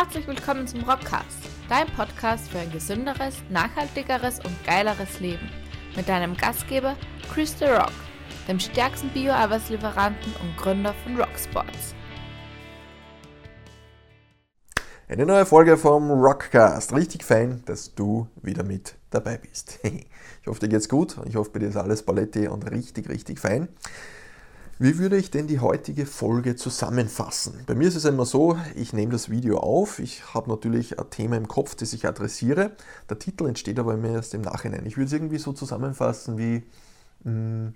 Herzlich willkommen zum Rockcast, dein Podcast für ein gesünderes, nachhaltigeres und geileres Leben. Mit deinem Gastgeber Chris The Rock, dem stärksten Bio-Arbeitslieferanten und Gründer von Rocksports. Eine neue Folge vom Rockcast. Richtig fein, dass du wieder mit dabei bist. Ich hoffe, dir geht's gut. Ich hoffe, bei dir ist alles Paletti und richtig, richtig fein. Wie würde ich denn die heutige Folge zusammenfassen? Bei mir ist es immer so, ich nehme das Video auf, ich habe natürlich ein Thema im Kopf, das ich adressiere. Der Titel entsteht aber immer erst im Nachhinein. Ich würde es irgendwie so zusammenfassen wie, mh, hm,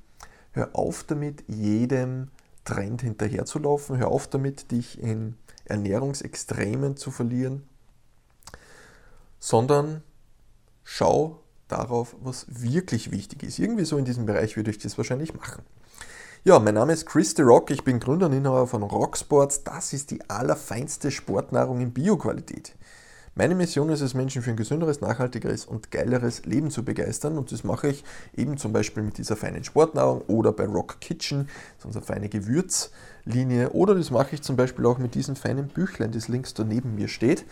hör auf damit, jedem Trend hinterherzulaufen, hör auf damit, dich in Ernährungsextremen zu verlieren, sondern schau darauf, was wirklich wichtig ist. Irgendwie so in diesem Bereich würde ich das wahrscheinlich machen. Ja, mein Name ist Chris The Rock, ich bin Gründer und Inhaber von Rocksports. Das ist die allerfeinste Sportnahrung in Bioqualität. Meine Mission ist es, Menschen für ein gesünderes, nachhaltigeres und geileres Leben zu begeistern und das mache ich eben zum Beispiel mit dieser feinen Sportnahrung oder bei Rock Kitchen, das ist unsere feine Gewürzlinie, oder das mache ich zum Beispiel auch mit diesem feinen Büchlein, das links da neben mir steht.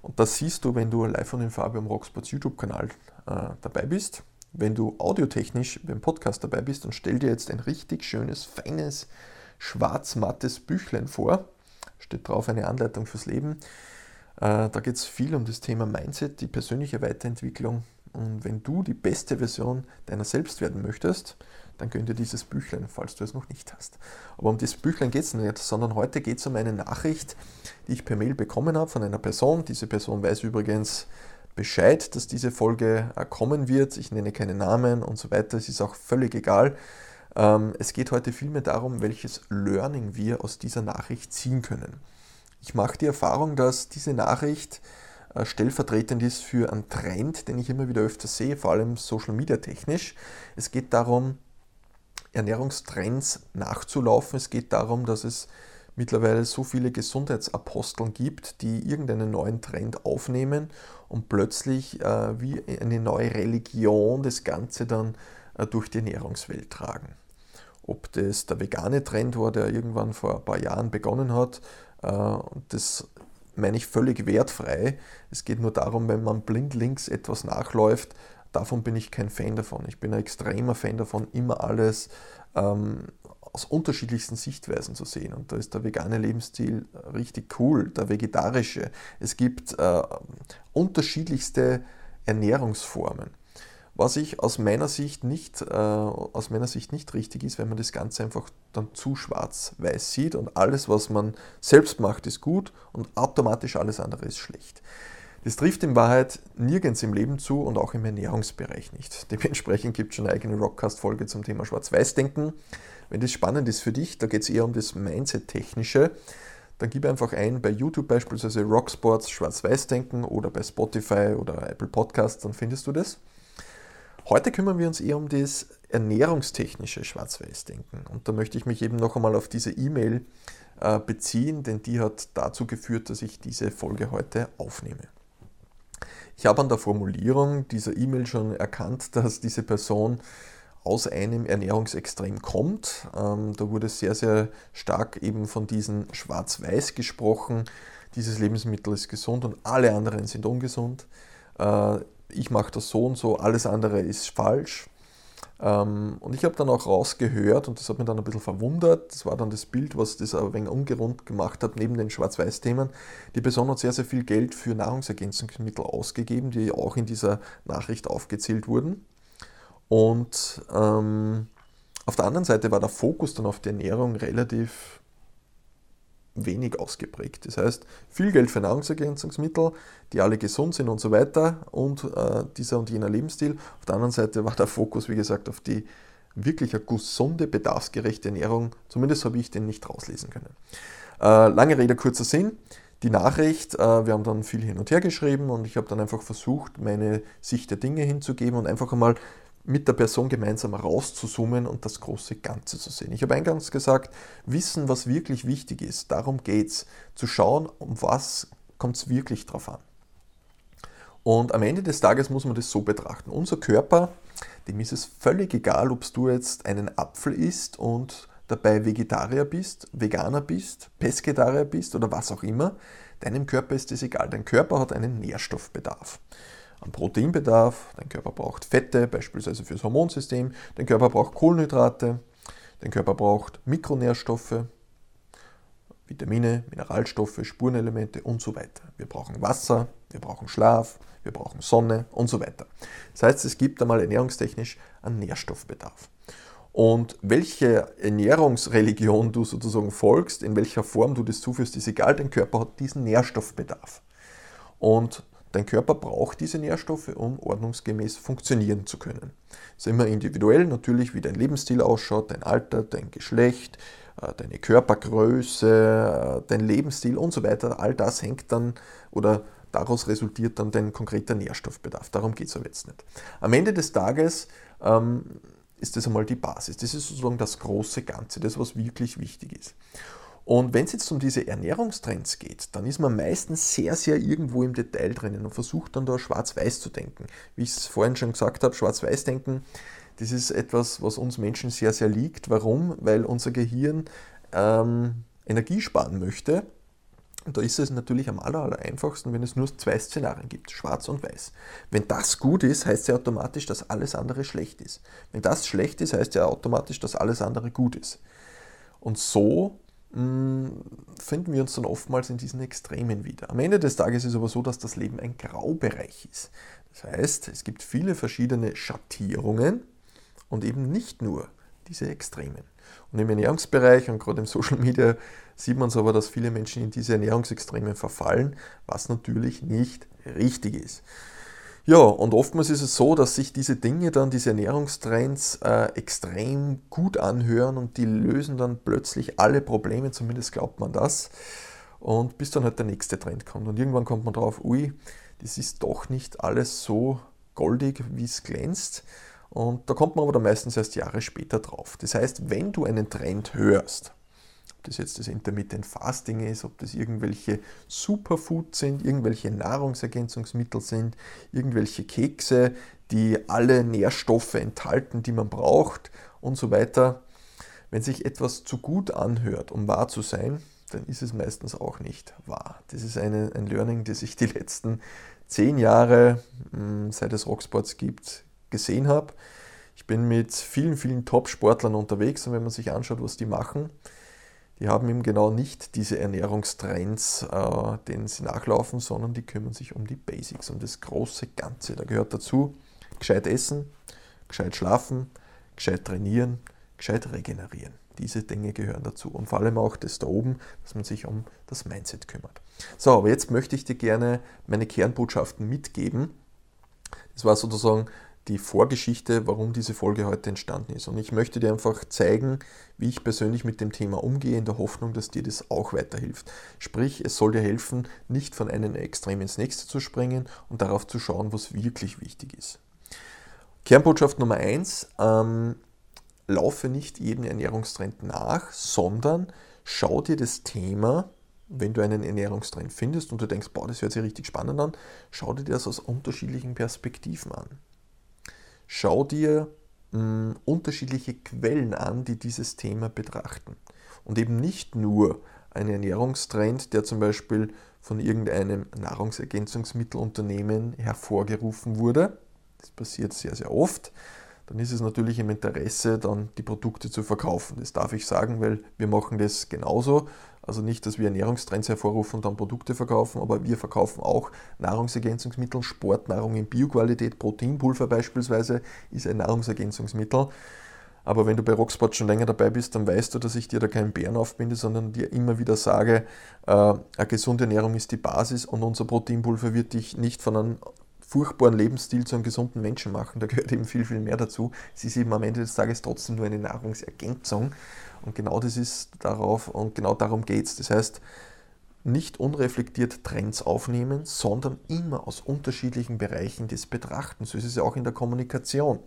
Und das siehst du, wenn du live von den am Rocksports YouTube-Kanal äh, dabei bist wenn du audiotechnisch beim Podcast dabei bist und stell dir jetzt ein richtig schönes, feines, schwarz-mattes Büchlein vor. Steht drauf eine Anleitung fürs Leben. Äh, da geht es viel um das Thema Mindset, die persönliche Weiterentwicklung. Und wenn du die beste Version deiner selbst werden möchtest, dann gönn dir dieses Büchlein, falls du es noch nicht hast. Aber um das Büchlein geht es nicht, sondern heute geht es um eine Nachricht, die ich per Mail bekommen habe von einer Person. Diese Person weiß übrigens, Bescheid, dass diese Folge äh, kommen wird. Ich nenne keine Namen und so weiter. Es ist auch völlig egal. Ähm, es geht heute vielmehr darum, welches Learning wir aus dieser Nachricht ziehen können. Ich mache die Erfahrung, dass diese Nachricht äh, stellvertretend ist für einen Trend, den ich immer wieder öfter sehe, vor allem Social Media technisch. Es geht darum, Ernährungstrends nachzulaufen. Es geht darum, dass es mittlerweile so viele Gesundheitsaposteln gibt, die irgendeinen neuen Trend aufnehmen und plötzlich äh, wie eine neue Religion das Ganze dann äh, durch die Ernährungswelt tragen. Ob das der vegane Trend war, der irgendwann vor ein paar Jahren begonnen hat, äh, das meine ich völlig wertfrei. Es geht nur darum, wenn man blindlings etwas nachläuft, davon bin ich kein Fan davon. Ich bin ein extremer Fan davon, immer alles ähm, aus unterschiedlichsten Sichtweisen zu sehen. Und da ist der vegane Lebensstil richtig cool, der vegetarische. Es gibt äh, unterschiedlichste Ernährungsformen. Was ich aus meiner Sicht nicht, äh, aus meiner Sicht nicht richtig ist, wenn man das Ganze einfach dann zu schwarz-weiß sieht und alles, was man selbst macht, ist gut und automatisch alles andere ist schlecht. Das trifft in Wahrheit nirgends im Leben zu und auch im Ernährungsbereich nicht. Dementsprechend gibt es schon eine eigene Rockcast-Folge zum Thema Schwarz-Weiß-Denken. Wenn das spannend ist für dich, da geht es eher um das Mindset-Technische, dann gib einfach ein bei YouTube beispielsweise Rocksports Schwarz-Weiß-Denken oder bei Spotify oder Apple Podcasts, dann findest du das. Heute kümmern wir uns eher um das ernährungstechnische Schwarz-Weiß-Denken. Und da möchte ich mich eben noch einmal auf diese E-Mail äh, beziehen, denn die hat dazu geführt, dass ich diese Folge heute aufnehme. Ich habe an der Formulierung dieser E-Mail schon erkannt, dass diese Person aus einem Ernährungsextrem kommt. Ähm, da wurde sehr, sehr stark eben von diesem Schwarz-Weiß gesprochen. Dieses Lebensmittel ist gesund und alle anderen sind ungesund. Äh, ich mache das so und so, alles andere ist falsch. Ähm, und ich habe dann auch rausgehört, und das hat mich dann ein bisschen verwundert, das war dann das Bild, was das ein wenig ungerund gemacht hat, neben den Schwarz-Weiß-Themen. Die Person hat sehr, sehr viel Geld für Nahrungsergänzungsmittel ausgegeben, die auch in dieser Nachricht aufgezählt wurden. Und ähm, auf der anderen Seite war der Fokus dann auf die Ernährung relativ wenig ausgeprägt. Das heißt, viel Geld für Nahrungsergänzungsmittel, die alle gesund sind und so weiter und äh, dieser und jener Lebensstil. Auf der anderen Seite war der Fokus, wie gesagt, auf die wirklich eine gesunde, bedarfsgerechte Ernährung. Zumindest habe ich den nicht rauslesen können. Äh, lange Rede, kurzer Sinn. Die Nachricht, äh, wir haben dann viel hin und her geschrieben und ich habe dann einfach versucht, meine Sicht der Dinge hinzugeben und einfach einmal mit der Person gemeinsam rauszuzoomen und das große Ganze zu sehen. Ich habe eingangs gesagt, wissen, was wirklich wichtig ist. Darum geht es. Zu schauen, um was kommt es wirklich drauf an. Und am Ende des Tages muss man das so betrachten. Unser Körper, dem ist es völlig egal, ob du jetzt einen Apfel isst und dabei Vegetarier bist, Veganer bist, Pesketarier bist oder was auch immer, deinem Körper ist es egal. Dein Körper hat einen Nährstoffbedarf. Einen Proteinbedarf, dein Körper braucht Fette, beispielsweise fürs Hormonsystem, dein Körper braucht Kohlenhydrate, dein Körper braucht Mikronährstoffe, Vitamine, Mineralstoffe, Spurenelemente und so weiter. Wir brauchen Wasser, wir brauchen Schlaf, wir brauchen Sonne und so weiter. Das heißt, es gibt einmal ernährungstechnisch einen Nährstoffbedarf. Und welche Ernährungsreligion du sozusagen folgst, in welcher Form du das zuführst, ist egal, dein Körper hat diesen Nährstoffbedarf. Und dein Körper braucht diese Nährstoffe, um ordnungsgemäß funktionieren zu können. Das ist immer individuell, natürlich, wie dein Lebensstil ausschaut, dein Alter, dein Geschlecht, äh, deine Körpergröße, äh, dein Lebensstil und so weiter. All das hängt dann oder daraus resultiert dann dein konkreter Nährstoffbedarf. Darum geht es aber jetzt nicht. Am Ende des Tages ähm, ist das einmal die Basis. Das ist sozusagen das große Ganze, das, was wirklich wichtig ist. Und wenn es jetzt um diese Ernährungstrends geht, dann ist man meistens sehr, sehr irgendwo im Detail drinnen und versucht dann da schwarz-weiß zu denken. Wie ich es vorhin schon gesagt habe, schwarz-weiß denken, das ist etwas, was uns Menschen sehr, sehr liegt. Warum? Weil unser Gehirn ähm, Energie sparen möchte und da ist es natürlich am aller, aller einfachsten, wenn es nur zwei Szenarien gibt, schwarz und weiß. Wenn das gut ist, heißt ja automatisch, dass alles andere schlecht ist. Wenn das schlecht ist, heißt ja automatisch, dass alles andere gut ist. Und so finden wir uns dann oftmals in diesen Extremen wieder. Am Ende des Tages ist aber so, dass das Leben ein Graubereich ist. Das heißt, es gibt viele verschiedene Schattierungen und eben nicht nur diese Extremen. Und im Ernährungsbereich und gerade im Social Media sieht man es aber, dass viele Menschen in diese Ernährungsextreme verfallen, was natürlich nicht richtig ist. Ja, und oftmals ist es so, dass sich diese Dinge dann, diese Ernährungstrends äh, extrem gut anhören und die lösen dann plötzlich alle Probleme, zumindest glaubt man das. Und bis dann halt der nächste Trend kommt. Und irgendwann kommt man drauf, ui, das ist doch nicht alles so goldig, wie es glänzt. Und da kommt man aber dann meistens erst Jahre später drauf. Das heißt, wenn du einen Trend hörst, ob das jetzt das Intermittent Fasting ist, ob das irgendwelche Superfoods sind, irgendwelche Nahrungsergänzungsmittel sind, irgendwelche Kekse, die alle Nährstoffe enthalten, die man braucht und so weiter. Wenn sich etwas zu gut anhört, um wahr zu sein, dann ist es meistens auch nicht wahr. Das ist eine, ein Learning, das ich die letzten zehn Jahre, hm, seit es Rocksports gibt, gesehen habe. Ich bin mit vielen, vielen Top-Sportlern unterwegs und wenn man sich anschaut, was die machen, die haben eben genau nicht diese Ernährungstrends, äh, denen sie nachlaufen, sondern die kümmern sich um die Basics, um das große Ganze. Da gehört dazu gescheit essen, gescheit schlafen, gescheit trainieren, gescheit regenerieren. Diese Dinge gehören dazu und vor allem auch das da oben, dass man sich um das Mindset kümmert. So, aber jetzt möchte ich dir gerne meine Kernbotschaften mitgeben. Das war sozusagen die Vorgeschichte, warum diese Folge heute entstanden ist. Und ich möchte dir einfach zeigen, wie ich persönlich mit dem Thema umgehe, in der Hoffnung, dass dir das auch weiterhilft. Sprich, es soll dir helfen, nicht von einem Extrem ins nächste zu springen und darauf zu schauen, was wirklich wichtig ist. Kernbotschaft Nummer eins: ähm, laufe nicht jedem Ernährungstrend nach, sondern schau dir das Thema wenn du einen Ernährungstrend findest und du denkst, boah, das hört sich richtig spannend an, schau dir das aus unterschiedlichen Perspektiven an. Schau dir mh, hm, unterschiedliche Quellen an, die dieses Thema betrachten. Und eben nicht nur ein Ernährungstrend, der zum Beispiel von irgendeinem Nahrungsergänzungsmittelunternehmen hervorgerufen wurde. Das passiert sehr, sehr oft. Dann ist es natürlich im Interesse, dann die Produkte zu verkaufen. Das darf ich sagen, weil wir machen das genauso. Also nicht, dass wir Ernährungstrends hervorrufen und dann Produkte verkaufen, aber wir verkaufen auch Nahrungsergänzungsmittel, Sportnahrung in Bioqualität, Proteinpulver beispielsweise ist ein Nahrungsergänzungsmittel. Aber wenn du bei Rocksport schon länger dabei bist, dann weißt du, dass ich dir da keinen Bären aufbinde, sondern dir immer wieder sage, äh, eine gesunde Ernährung ist die Basis und unser Proteinpulver wird dich nicht von einem furchtbaren Lebensstil zu einem gesunden Menschen machen. Da gehört eben viel, viel mehr dazu. Es ist eben am Ende des Tages trotzdem nur eine Nahrungsergänzung. Und genau das ist darauf und genau darum geht es. Das heißt, nicht unreflektiert Trends aufnehmen, sondern immer aus unterschiedlichen Bereichen des Betrachtens. So ist es ja auch in der Kommunikation,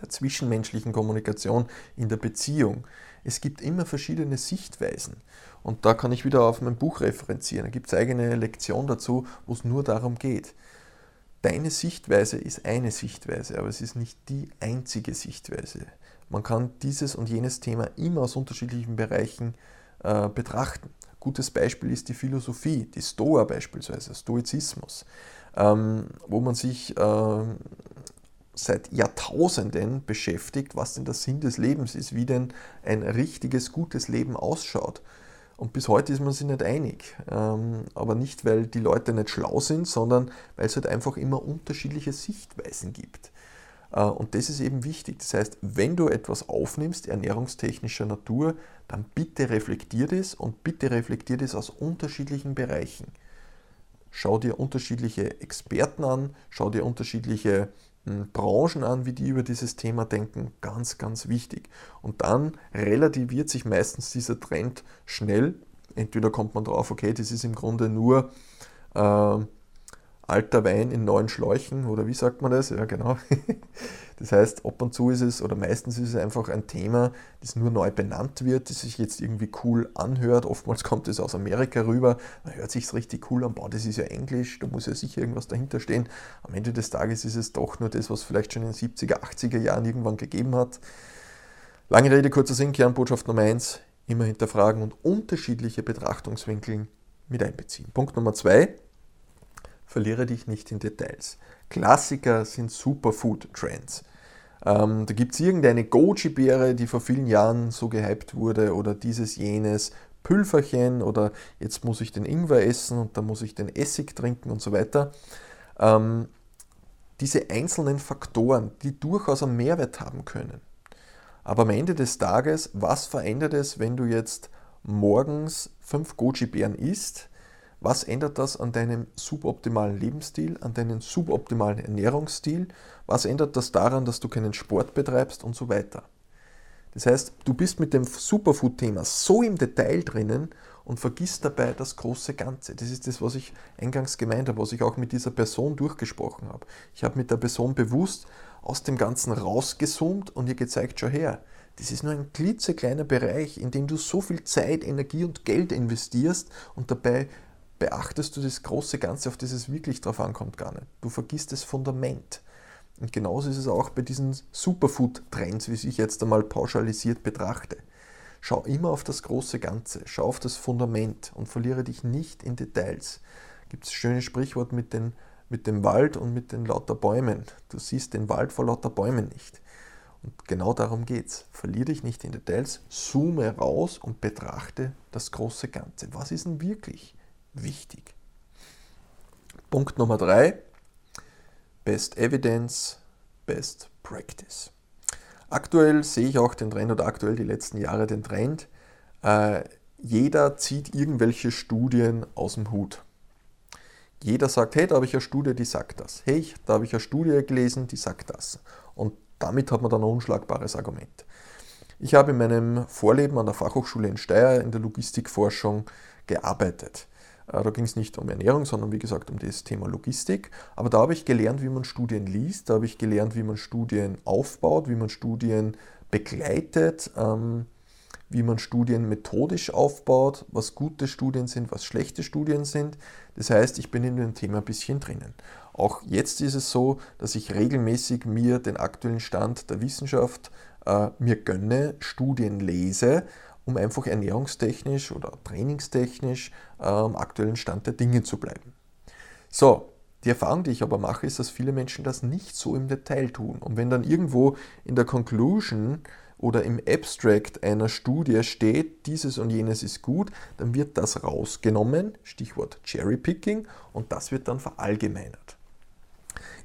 der zwischenmenschlichen Kommunikation, in der Beziehung. Es gibt immer verschiedene Sichtweisen. Und da kann ich wieder auf mein Buch referenzieren. Da gibt es eigene Lektion dazu, wo es nur darum geht. Deine Sichtweise ist eine Sichtweise, aber es ist nicht die einzige Sichtweise. Man kann dieses und jenes Thema immer aus unterschiedlichen Bereichen äh, betrachten. Gutes Beispiel ist die Philosophie, die Stoa beispielsweise, Stoizismus, ähm, wo man sich äh, seit Jahrtausenden beschäftigt, was denn der Sinn des Lebens ist, wie denn ein richtiges, gutes Leben ausschaut. Und bis heute ist man sich nicht einig. Ähm, aber nicht, weil die Leute nicht schlau sind, sondern weil es halt einfach immer unterschiedliche Sichtweisen gibt. Äh, und das ist eben wichtig. Das heißt, wenn du etwas aufnimmst, ernährungstechnischer Natur, dann bitte reflektier das und bitte reflektier das aus unterschiedlichen Bereichen. Schau dir unterschiedliche Experten an, schau dir unterschiedliche Branchen an, wie die über dieses Thema denken. Ganz, ganz wichtig. Und dann relativiert sich meistens dieser Trend schnell. Entweder kommt man drauf, okay, das ist im Grunde nur äh, alter Wein in neuen Schläuchen oder wie sagt man das? Ja, genau. Das heißt, ab und zu ist es oder meistens ist es einfach ein Thema, das nur neu benannt wird, das sich jetzt irgendwie cool anhört. Oftmals kommt es aus Amerika rüber, da hört sich richtig cool an, boah, das ist ja Englisch, da muss ja sicher irgendwas dahinter stehen. Am Ende des Tages ist es doch nur das, was vielleicht schon in den 70er, 80er Jahren irgendwann gegeben hat. Lange Rede, kurzer Sinn, Kernbotschaft Nummer 1, immer hinterfragen und unterschiedliche Betrachtungswinkel mit einbeziehen. Punkt Nummer 2, verliere dich nicht in Details. Klassiker sind Superfood-Trends. Ähm, da gibt es irgendeine Goji-Beere, die vor vielen Jahren so gehypt wurde oder dieses, jenes Pülferchen oder jetzt muss ich den Ingwer essen und dann muss ich den Essig trinken und so weiter. Ähm, diese einzelnen Faktoren, die durchaus einen Mehrwert haben können. Aber am Ende des Tages, was verändert es, wenn du jetzt morgens fünf Goji-Beeren isst? Was ändert das an deinem suboptimalen Lebensstil, an deinem suboptimalen Ernährungsstil? Was ändert das daran, dass du keinen Sport betreibst und so weiter? Das heißt, du bist mit dem Superfood-Thema so im Detail drinnen und vergisst dabei das große Ganze. Das ist das, was ich eingangs gemeint habe, was ich auch mit dieser Person durchgesprochen habe. Ich habe mit der Person bewusst aus dem Ganzen rausgezoomt und ihr gezeigt, schau her, das ist nur ein klitzekleiner Bereich, in dem du so viel Zeit, Energie und Geld investierst und dabei beachtest du das große Ganze, auf das es wirklich drauf ankommt, gar nicht. Du vergisst das Fundament. Und genauso ist es auch bei diesen Superfood-Trends, wie ich jetzt einmal pauschalisiert betrachte. Schau immer auf das große Ganze, schau auf das Fundament und verliere dich nicht in Details. Gibt es ein schönes Sprichwort mit, den, mit dem Wald und mit den lauter Bäumen. Du siehst den Wald vor lauter Bäumen nicht. Und genau darum geht es. Verliere dich nicht in Details, zoome raus und betrachte das große Ganze. Was ist denn wirklich? Wichtig. Punkt Nummer drei, Best Evidence, Best Practice. Aktuell sehe ich auch den Trend oder aktuell die letzten Jahre den Trend, äh, jeder zieht irgendwelche Studien aus dem Hut. Jeder sagt, hey, da habe ich eine Studie, die sagt das. Hey, da habe ich eine Studie gelesen, die sagt das. Und damit hat man dann ein unschlagbares Argument. Ich habe in meinem Vorleben an der Fachhochschule in Steyr in der Logistikforschung gearbeitet. Äh, da ging es nicht um Ernährung, sondern wie gesagt um das Thema Logistik. Aber da habe ich gelernt, wie man Studien liest, da habe ich gelernt, wie man Studien aufbaut, wie man Studien begleitet, ähm, wie man Studien methodisch aufbaut, was gute Studien sind, was schlechte Studien sind. Das heißt, ich bin in dem Thema ein bisschen drinnen. Auch jetzt ist es so, dass ich regelmäßig mir den aktuellen Stand der Wissenschaft äh, mir gönne, Studien lese, um einfach ernährungstechnisch oder trainingstechnisch am ähm, aktuellen Stand der Dinge zu bleiben. So, die Erfahrung, die ich aber mache, ist, dass viele Menschen das nicht so im Detail tun. Und wenn dann irgendwo in der Conclusion oder im Abstract einer Studie steht, dieses und jenes ist gut, dann wird das rausgenommen, Stichwort Cherry-Picking, und das wird dann verallgemeinert.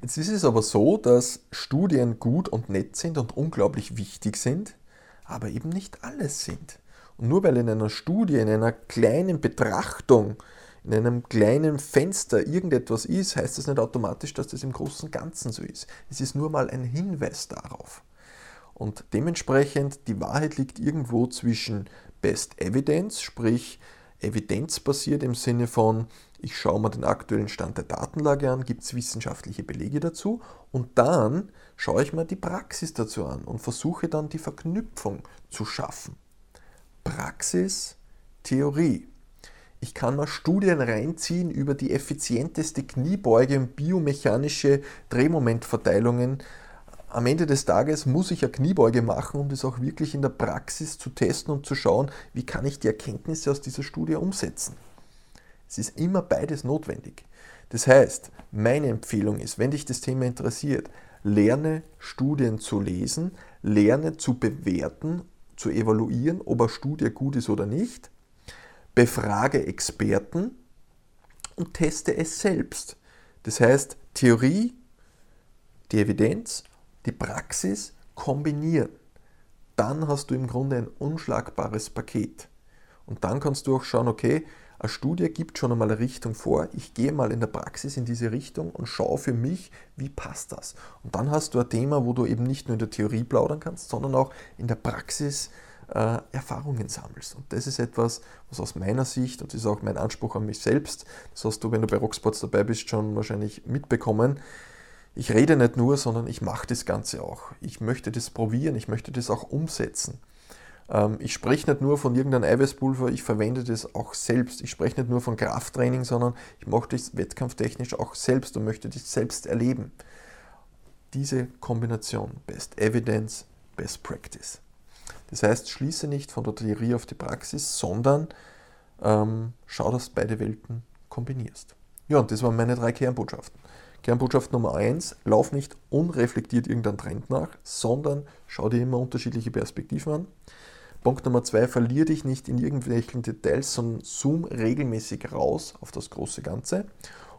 Jetzt ist es aber so, dass Studien gut und nett sind und unglaublich wichtig sind, aber eben nicht alles sind. Nur weil in einer Studie, in einer kleinen Betrachtung, in einem kleinen Fenster irgendetwas ist, heißt das nicht automatisch, dass das im großen Ganzen so ist. Es ist nur mal ein Hinweis darauf. Und dementsprechend, die Wahrheit liegt irgendwo zwischen Best Evidence, sprich evidenzbasiert im Sinne von, ich schaue mir den aktuellen Stand der Datenlage an, gibt es wissenschaftliche Belege dazu und dann schaue ich mir die Praxis dazu an und versuche dann die Verknüpfung zu schaffen. Praxis, Theorie. Ich kann mal Studien reinziehen über die effizienteste Kniebeuge und biomechanische Drehmomentverteilungen am Ende des Tages muss ich ja Kniebeuge machen, um das auch wirklich in der Praxis zu testen und zu schauen, wie kann ich die Erkenntnisse aus dieser Studie umsetzen. Es ist immer beides notwendig. Das heißt, meine Empfehlung ist, wenn dich das Thema interessiert, lerne Studien zu lesen, lerne zu bewerten, zu evaluieren, ob eine Studie gut ist oder nicht, befrage Experten und teste es selbst. Das heißt, Theorie, die Evidenz, die Praxis kombinieren. Dann hast du im Grunde ein unschlagbares Paket. Und dann kannst du auch schauen, okay, eine Studie gibt schon einmal eine Richtung vor. Ich gehe mal in der Praxis in diese Richtung und schaue für mich, wie passt das. Und dann hast du ein Thema, wo du eben nicht nur in der Theorie plaudern kannst, sondern auch in der Praxis äh, Erfahrungen sammelst. Und das ist etwas, was aus meiner Sicht, und das ist auch mein Anspruch an mich selbst, das hast du, wenn du bei Rocksports dabei bist, schon wahrscheinlich mitbekommen, ich rede nicht nur, sondern ich mache das Ganze auch. Ich möchte das probieren, ich möchte das auch umsetzen. Ähm, ich spreche nicht nur von irgendeinem Eiweißpulver, ich verwende das auch selbst. Ich spreche nicht nur von Krafttraining, sondern ich mache das wettkampftechnisch auch selbst und möchte das selbst erleben. Diese Kombination, Best Evidence, Best Practice. Das heißt, schließe nicht von der Theorie auf die Praxis, sondern ähm, schau, dass du beide Welten kombinierst. Ja, und das waren meine drei Kernbotschaften. Kernbotschaft Nummer eins: lauf nicht unreflektiert irgendeinen Trend nach, sondern schau dir immer unterschiedliche Perspektiven an. Punkt Nummer zwei, verlier dich nicht in irgendwelchen Details, sondern zoom regelmäßig raus auf das große Ganze.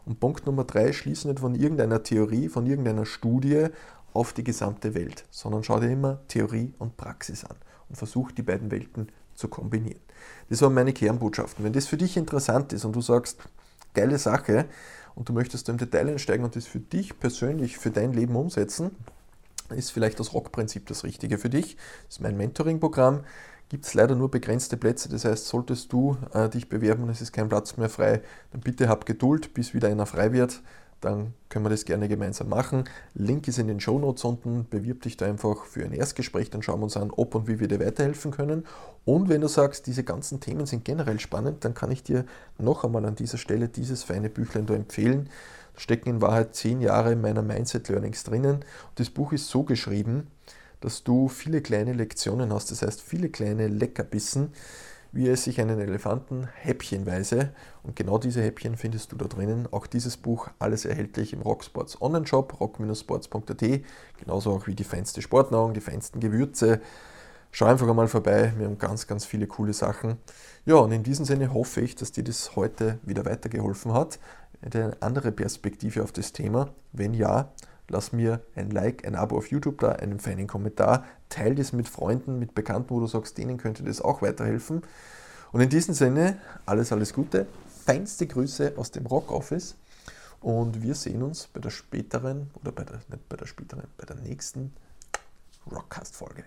Und Punkt Nummer drei, schließe nicht von irgendeiner Theorie, von irgendeiner Studie auf die gesamte Welt, sondern schau dir immer Theorie und Praxis an und versuch die beiden Welten zu kombinieren. Das waren meine Kernbotschaften. Wenn das für dich interessant ist und du sagst, geile Sache, und du möchtest im Detail einsteigen und das für dich persönlich, für dein Leben umsetzen, ist vielleicht das Rock-Prinzip das Richtige für dich. Das ist mein Mentoring-Programm gibt es leider nur begrenzte Plätze. Das heißt, solltest du äh, dich bewerben und es ist kein Platz mehr frei, dann bitte hab Geduld, bis wieder einer frei wird. Dann können wir das gerne gemeinsam machen. Link ist in den Show Notes unten. Bewirb dich da einfach für ein Erstgespräch, dann schauen wir uns an, ob und wie wir dir weiterhelfen können. Und wenn du sagst, diese ganzen Themen sind generell spannend, dann kann ich dir noch einmal an dieser Stelle dieses feine Büchlein da empfehlen. Da stecken in Wahrheit zehn Jahre meiner Mindset Learnings drinnen. Und das Buch ist so geschrieben, dass du viele kleine Lektionen hast, das heißt viele kleine Leckerbissen, wie es sich einen Elefanten häppchenweise, und genau diese Häppchen findest du da drinnen, auch dieses Buch, alles erhältlich im Rocksports Online-Shop, rock-sports.at, genauso auch wie die feinste Sportnahrung, die feinsten Gewürze. Schau einfach einmal vorbei, wir haben ganz, ganz viele coole Sachen. Ja, und in diesem Sinne hoffe ich, dass dir das heute wieder weitergeholfen hat. Eine andere Perspektive auf das Thema. Wenn ja, lass mir ein Like, ein Abo auf YouTube da, einen feinen Kommentar, teile das mit Freunden, mit Bekannten, wo du sagst, denen könnte das auch weiterhelfen. Und in diesem Sinne, alles, alles Gute, feinste Grüße aus dem Rock Office und wir sehen uns bei der späteren, oder bei der, nicht bei der späteren, bei der nächsten Rockcast-Folge.